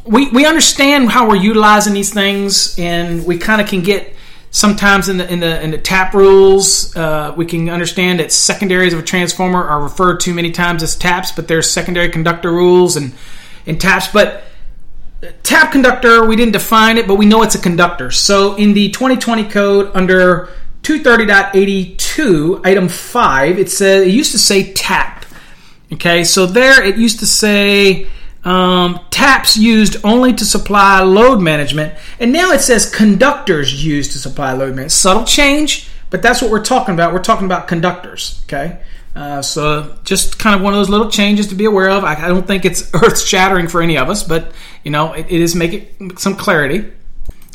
we we understand how we're utilizing these things, and we kind of can get Sometimes in the in the in the tap rules, uh, we can understand that secondaries of a transformer are referred to many times as taps, but there's secondary conductor rules and and taps. But tap conductor, we didn't define it, but we know it's a conductor. So in the 2020 code under 230.82, item five, it says it used to say tap. Okay, so there it used to say um, taps used only to supply load management, and now it says conductors used to supply load management. Subtle change, but that's what we're talking about. We're talking about conductors. Okay, uh, so just kind of one of those little changes to be aware of. I, I don't think it's earth shattering for any of us, but you know it, it is making some clarity.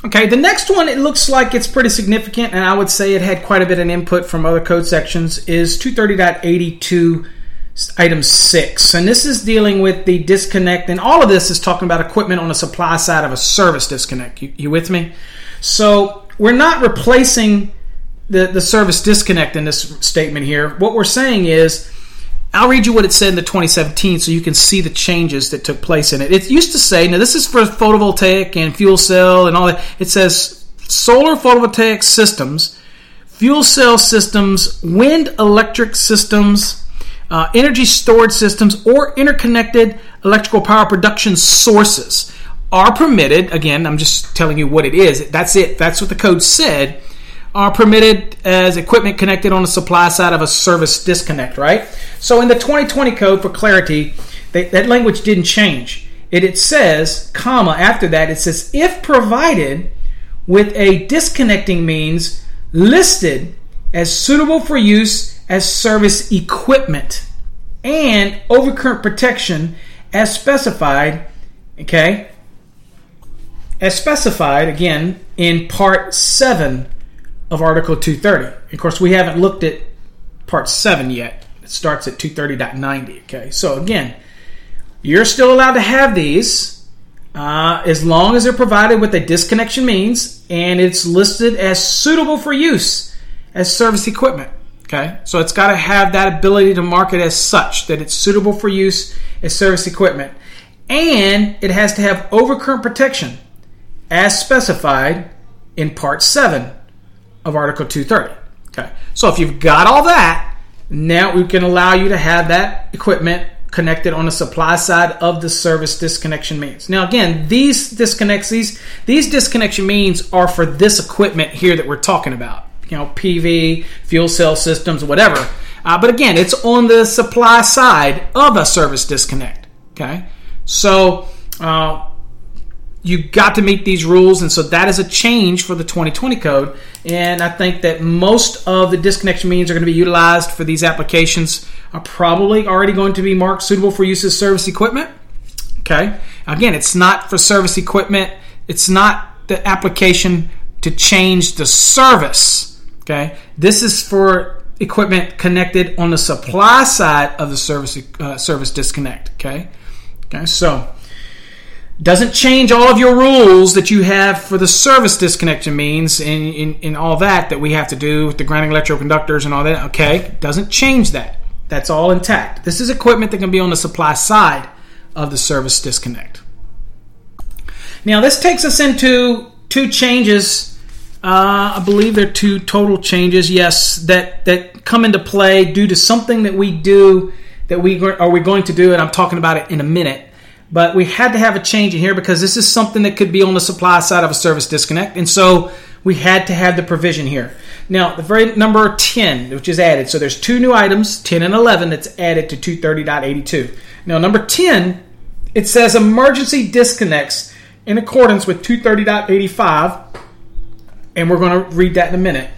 Okay, the next one it looks like it's pretty significant, and I would say it had quite a bit of input from other code sections. Is 230.82 item six. And this is dealing with the disconnect, and all of this is talking about equipment on the supply side of a service disconnect. You, you with me? So we're not replacing the, the service disconnect in this statement here. What we're saying is, I'll read you what it said in the 2017 so you can see the changes that took place in it. It used to say, now this is for photovoltaic and fuel cell and all that. It says solar photovoltaic systems, fuel cell systems, wind electric systems, uh, energy storage systems, or interconnected electrical power production sources are permitted. Again, I'm just telling you what it is. That's it. That's what the code said. Are permitted as equipment connected on the supply side of a service disconnect, right? So in the 2020 code, for clarity, they, that language didn't change. It, it says, comma, after that, it says, if provided with a disconnecting means listed as suitable for use as service equipment and overcurrent protection as specified, okay, as specified again in part 7 of Article 230. Of course, we haven't looked at Part 7 yet. It starts at 230.90. Okay, so again, you're still allowed to have these uh, as long as they're provided with a disconnection means and it's listed as suitable for use as service equipment. Okay, so it's got to have that ability to market as such that it's suitable for use as service equipment, and it has to have overcurrent protection as specified in Part 7 of Article 230. Okay, so if you've got all that, now we can allow you to have that equipment connected on the supply side of the service disconnection means. Now, again, these disconnects, these these disconnection means are for this equipment here that we're talking about. You know, PV, fuel cell systems, whatever. Uh, but again, it's on the supply side of a service disconnect. Okay, so. Uh, you got to meet these rules, and so that is a change for the 2020 code. And I think that most of the disconnection means are going to be utilized for these applications are probably already going to be marked suitable for use as service equipment. Okay, again, it's not for service equipment. It's not the application to change the service. Okay, this is for equipment connected on the supply side of the service uh, service disconnect. Okay, okay, so doesn't change all of your rules that you have for the service disconnection means and, and, and, all that that we have to do with the grounding electrode conductors and all that. Okay, doesn't change that. That's all intact. This is equipment that can be on the supply side of the service disconnect. Now, this takes us into two changes. Uh, I believe there are two total changes, yes, that, that come into play due to something that we do that we are we going to do, and I'm talking about it in a minute. But we had to have a change in here because this is something that could be on the supply side of a service disconnect. And so we had to have the provision here. Now, the very number 10, which is added, so there's two new items, 10 and 11, that's added to 230.82. Now, number 10, it says emergency disconnects in accordance with 230.85, and we're going to read that in a minute.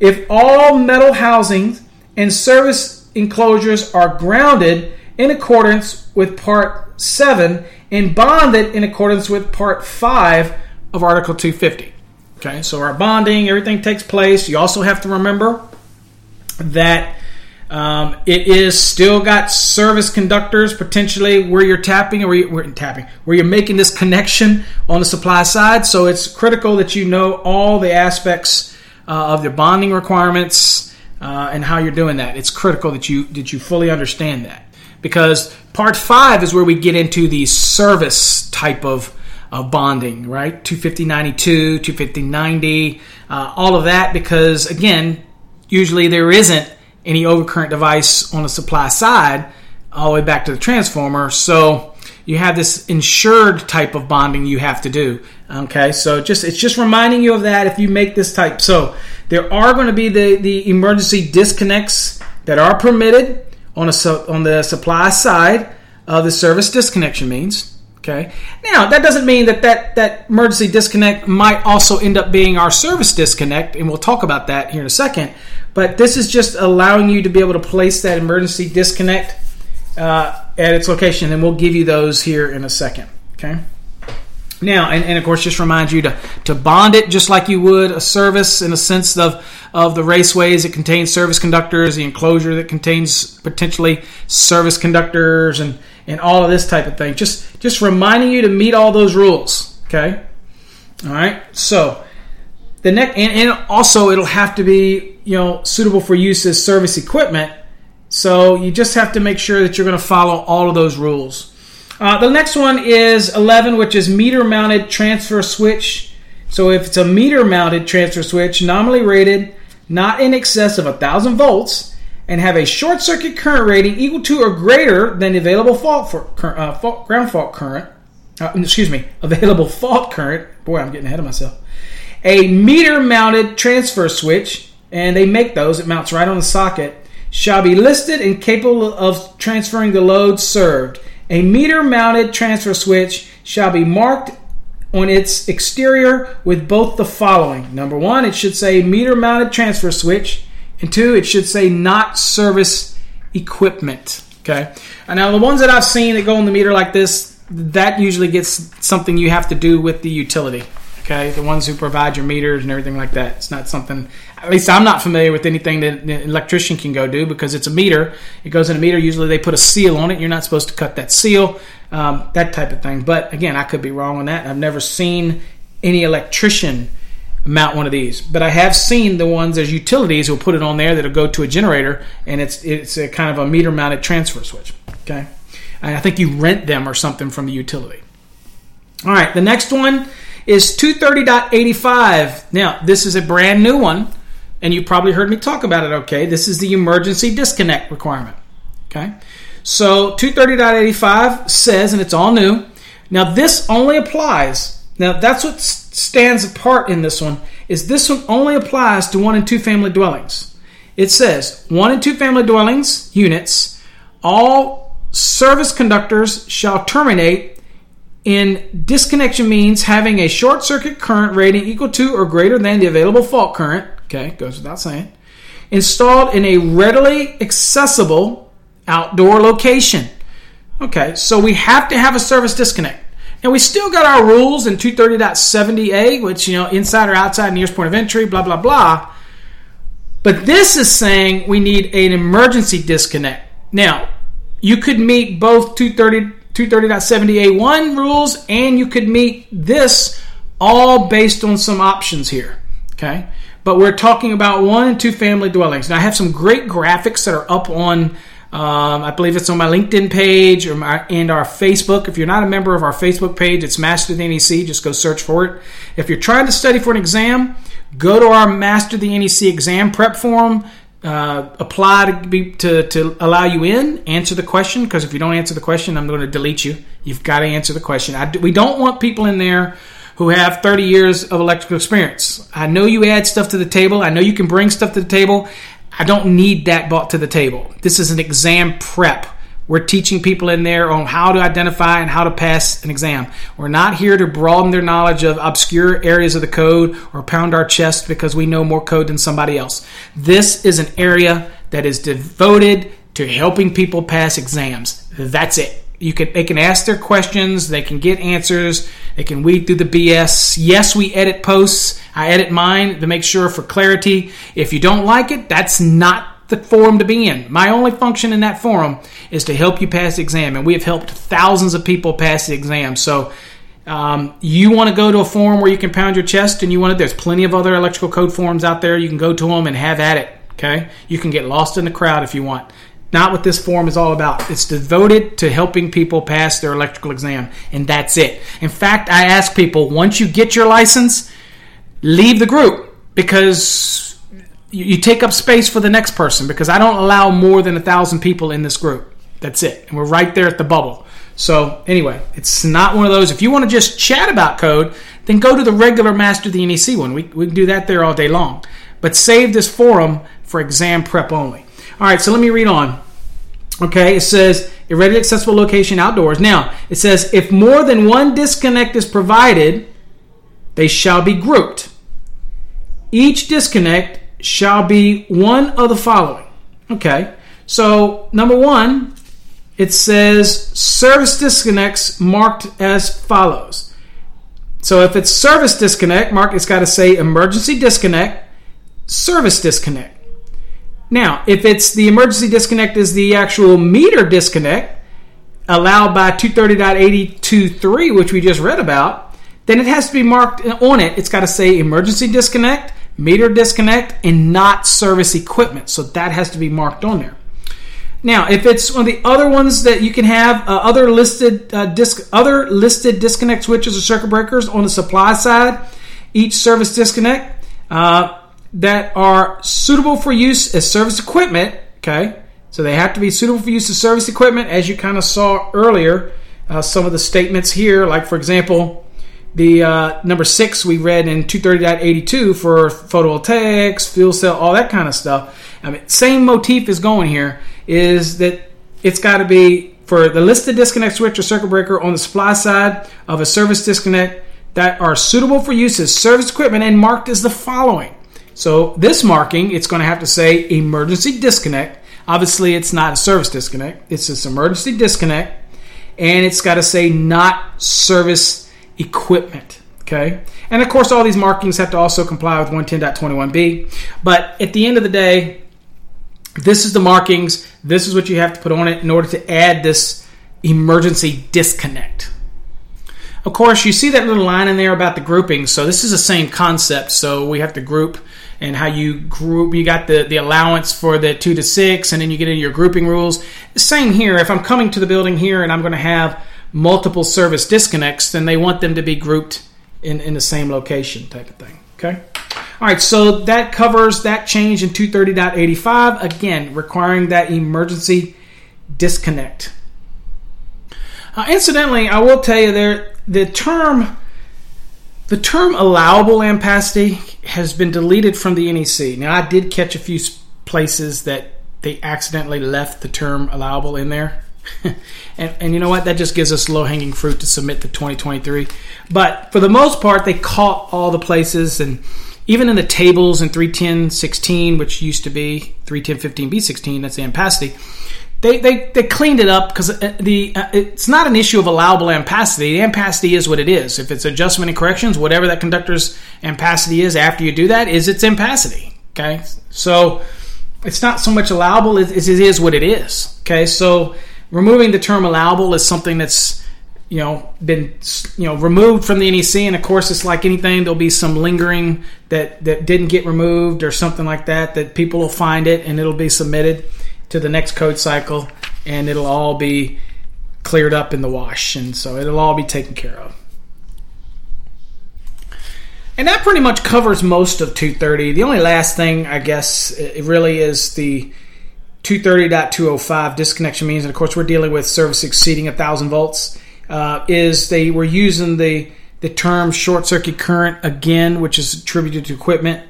If all metal housings and service enclosures are grounded in accordance with Part 7 and bonded in accordance with Part 5 of Article 250. Okay, so our bonding, everything takes place. You also have to remember that um, it is still got service conductors potentially where you're tapping or where you're, tapping where you're making this connection on the supply side. So it's critical that you know all the aspects uh, of the bonding requirements uh, and how you're doing that. It's critical that you that you fully understand that because part five is where we get into the service type of, of bonding, right? 25092, 25090, uh, all of that, because again, usually there isn't any overcurrent device on the supply side all the way back to the transformer. So you have this insured type of bonding you have to do. Okay, so just it's just reminding you of that if you make this type. So there are going to be the, the emergency disconnects that are permitted on a on the supply side of the service disconnection means. Okay. Now that doesn't mean that that that emergency disconnect might also end up being our service disconnect, and we'll talk about that here in a second. But this is just allowing you to be able to place that emergency disconnect uh, at its location, and we'll give you those here in a second. Okay. Now, and, and of course, just remind you to, to bond it just like you would a service in the sense of, of the raceways It contains service conductors, the enclosure that contains potentially service conductors, and, and all of this type of thing. Just, just reminding you to meet all those rules. Okay? All right? So, the next, and, and also it'll have to be, you know, suitable for use as service equipment. So, you just have to make sure that you're going to follow all of those rules. Uh, the next one is 11, which is meter mounted transfer switch. So if it's a meter mounted transfer switch, nominally rated not in excess of 1,000 volts, and have a short circuit current rating equal to or greater than the available fault, for, uh, fault ground fault current, uh, excuse me, available fault current. Boy, I'm getting ahead of myself. A meter mounted transfer switch, and they make those, it mounts right on the socket, shall be listed and capable of transferring the load served a meter mounted transfer switch shall be marked on its exterior with both the following. Number one, it should say meter mounted transfer switch. And two, it should say not service equipment. Okay. And now the ones that I've seen that go on the meter like this, that usually gets something you have to do with the utility. Okay, the ones who provide your meters and everything like that. It's not something. At least I'm not familiar with anything that an electrician can go do because it's a meter. It goes in a meter. Usually they put a seal on it. You're not supposed to cut that seal. Um, that type of thing. But again, I could be wrong on that. I've never seen any electrician mount one of these. But I have seen the ones as utilities who'll put it on there that'll go to a generator and it's it's a kind of a meter mounted transfer switch. Okay. And I think you rent them or something from the utility. All right, the next one is 230.85. Now, this is a brand new one, and you probably heard me talk about it, okay? This is the emergency disconnect requirement. Okay. So 230.85 says, and it's all new. Now, this only applies. Now, that's what stands apart in this one is this one only applies to one and two family dwellings. It says one and two family dwellings units, all service conductors shall terminate in disconnection means having a short circuit current rating equal to or greater than the available fault current. Okay, goes without saying. Installed in a readily accessible outdoor location. Okay, so we have to have a service disconnect. Now we still got our rules in 230.70a, which you know inside or outside nearest point of entry, blah blah blah. But this is saying we need an emergency disconnect. Now, you could meet both 230 230.70a1 rules and you could meet this all based on some options here. Okay? But we're talking about one and two family dwellings. Now I have some great graphics that are up on um, I believe it's on my LinkedIn page or my, and our Facebook. If you're not a member of our Facebook page, it's Master the NEC. Just go search for it. If you're trying to study for an exam, go to our Master the NEC exam prep forum. Uh, apply to be to, to allow you in. Answer the question because if you don't answer the question, I'm going to delete you. You've got to answer the question. I, we don't want people in there who have 30 years of electrical experience. I know you add stuff to the table. I know you can bring stuff to the table. I don't need that brought to the table. This is an exam prep. We're teaching people in there on how to identify and how to pass an exam. We're not here to broaden their knowledge of obscure areas of the code or pound our chest because we know more code than somebody else. This is an area that is devoted to helping people pass exams. That's it. You can they can ask their questions, they can get answers, they can weed through the BS. Yes, we edit posts. I edit mine to make sure for clarity. If you don't like it, that's not the forum to be in. My only function in that forum is to help you pass the exam, and we have helped thousands of people pass the exam. So. Um, you want to go to a forum where you can pound your chest, and you want to. There's plenty of other electrical code forums out there. You can go to them and have at it. Okay, you can get lost in the crowd if you want not what this forum is all about. It's devoted to helping people pass their electrical exam, and that's it. In fact, I ask people once you get your license, leave the group because you, take up space for the next person. Because I don't allow more than a thousand people in this group. That's it, and we're right there at the bubble. So anyway, it's not one of those. If you want to just chat about code, then go to the regular Master the NEC one. We, we can do that there all day long. But save this forum for exam prep only. All right, so let me read on. Okay, it says a readily accessible location outdoors. Now, it says if more than one disconnect is provided, they shall be grouped. Each disconnect shall be one of the following. Okay, so number one, it says service disconnects marked as follows. So if it's service disconnect, mark it's got to say emergency disconnect, service disconnect. Now, if it's the emergency disconnect is the actual meter disconnect allowed by 230.823, which we just read about, then it has to be marked on it. It's got to say emergency disconnect, meter disconnect, and not service equipment. So that has to be marked on there. Now, if it's one of the other ones that you can have, uh, other listed uh, disc, other listed disconnect switches or circuit breakers on the supply side, each service disconnect. Uh, that are suitable for use as service equipment. Okay, so they have to be suitable for use as service equipment, as you kind of saw earlier. Uh, some of the statements here, like for example, the uh, number six we read in 230.82 for photovoltaics, fuel cell, all that kind of stuff. I mean, same motif is going here is that it's got to be for the listed disconnect switch or circuit breaker on the supply side of a service disconnect that are suitable for use as service equipment and marked as the following so this marking, it's going to have to say emergency disconnect. Obviously, it's not a service disconnect. It's this emergency disconnect, and it's got to say not service equipment. Okay, and of course, all these markings have to also comply with 110.21b. But at the end of the day, this is the markings. This is what you have to put on it in order to add this emergency disconnect. Of course, you see that little line in there about the grouping. So this is the same concept. So we have to group and how you group. You got the, the allowance for the two to six, and then you get into your grouping rules. Same here. If I'm coming to the building here and I'm going to have multiple service disconnects, then they want them to be grouped in, in the same location type of thing. Okay. All right, so that covers that change in 230.85, again, requiring that emergency disconnect. Uh, incidentally, I will tell you there the term the term allowable ampacity has been deleted from the NEC. Now, I did catch a few places that they accidentally left the term allowable in there. and, and you know what? That just gives us low hanging fruit to submit to 2023. But for the most part, they caught all the places and even in the tables in 310.16, which used to be 310.15b16, that's the ampacity, they, they, they cleaned it up because uh, the uh, it's not an issue of allowable ampacity. The ampacity is what it is. If it's adjustment and corrections, whatever that conductor's ampacity is after you do that is its ampacity. Okay, so it's not so much allowable as it is what it is. Okay, so removing the term allowable is something that's you know been you know removed from the NEC, and of course it's like anything. There'll be some lingering that that didn't get removed or something like that. That people will find it and it'll be submitted to the next code cycle, and it'll all be cleared up in the wash, and so it'll all be taken care of. And that pretty much covers most of 230. The only last thing, I guess, it really is the 230.205 disconnection means, and of course we're dealing with service exceeding 1,000 volts, uh, is they were using the, the term short circuit current again, which is attributed to equipment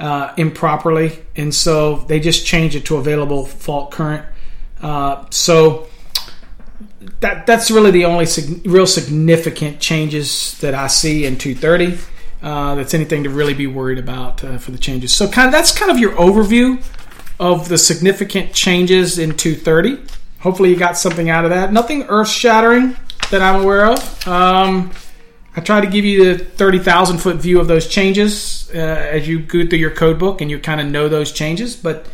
uh, improperly, and so they just changed it to available fault current. Uh, so that that's really the only sig- real significant changes that I see in 230. Uh, that's anything to really be worried about uh, for the changes. So kind of that's kind of your overview of the significant changes in 230. Hopefully, you got something out of that. Nothing earth shattering that I'm aware of. Um, I try to give you the 30,000 foot view of those changes uh, as you go through your code book and you kind of know those changes, but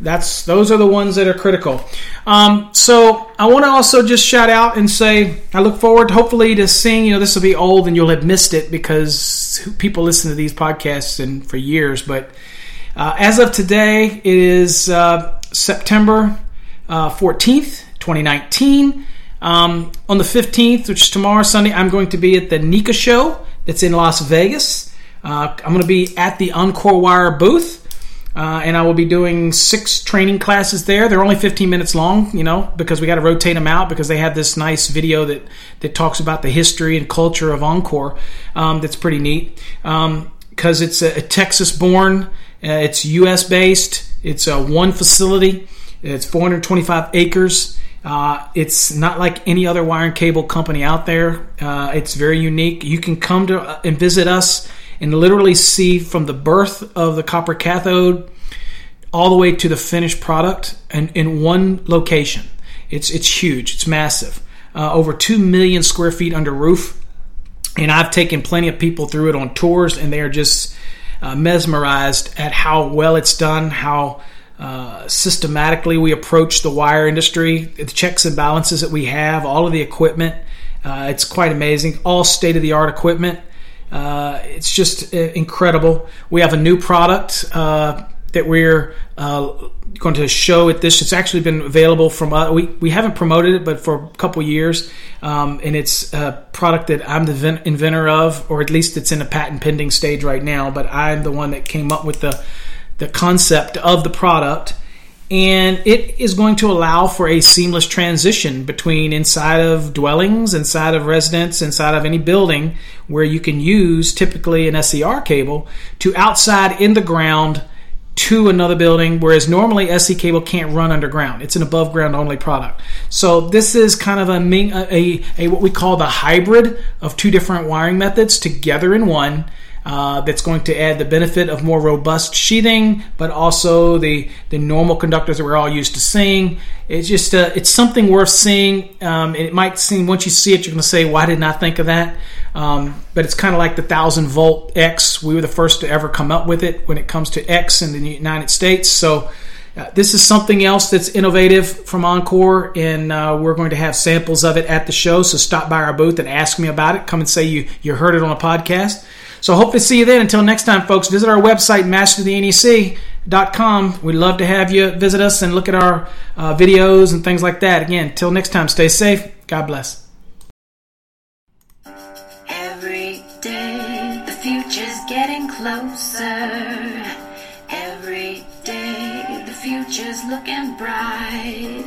that's those are the ones that are critical. Um, so I want to also just shout out and say I look forward, hopefully, to seeing. You know, this will be old and you'll have missed it because people listen to these podcasts and for years, but uh, as of today, it is uh, September uh, 14th, 2019. Um, on the 15th, which is tomorrow, Sunday, I'm going to be at the NECA show that's in Las Vegas. Uh, I'm going to be at the Encore Wire booth. Uh, and I will be doing six training classes there. They're only 15 minutes long, you know, because we got to rotate them out because they have this nice video that that talks about the history and culture of Encore. Um, that's pretty neat because um, it's a, a Texas-born it's U.S. based. It's a one facility. It's 425 acres. Uh, it's not like any other wire and cable company out there. Uh, it's very unique. You can come to uh, and visit us and literally see from the birth of the copper cathode all the way to the finished product and in one location. It's it's huge. It's massive. Uh, over two million square feet under roof, and I've taken plenty of people through it on tours, and they are just uh, mesmerized at how well it's done, how uh, systematically we approach the wire industry, the checks and balances that we have, all of the equipment. Uh, it's quite amazing. All state of the art equipment. Uh, it's just uh, incredible. We have a new product uh, that we're going to show at this. It's actually been available from uh, we we haven't promoted it, but for a couple years, um, and it's a product that I'm the inventor of, or at least it's in a patent pending stage right now. But I'm the one that came up with the the concept of the product. And it is going to allow for a seamless transition between inside of dwellings, inside of residents, inside of any building where you can use typically an SER cable to outside in the ground to another building, whereas normally SE cable can't run underground. It's an above ground only product. So this is kind of a, a, a, what we call the hybrid of two different wiring methods together in one. Uh, that's going to add the benefit of more robust sheathing, but also the the normal conductors that we're all used to seeing. It's just uh, it's something worth seeing. Um, it might seem once you see it, you're going to say, "Why didn't I think of that?" Um, but it's kind of like the 1000 volt X. We were the first to ever come up with it when it comes to X in the United States. So uh, this is something else that's innovative from Encore, and uh, we're going to have samples of it at the show. So stop by our booth and ask me about it. Come and say you, you heard it on a podcast. So hope to see you then. Until next time, folks, visit our website, masterthenec.com. We'd love to have you visit us and look at our uh, videos and things like that. Again, until next time, stay safe. God bless. Looking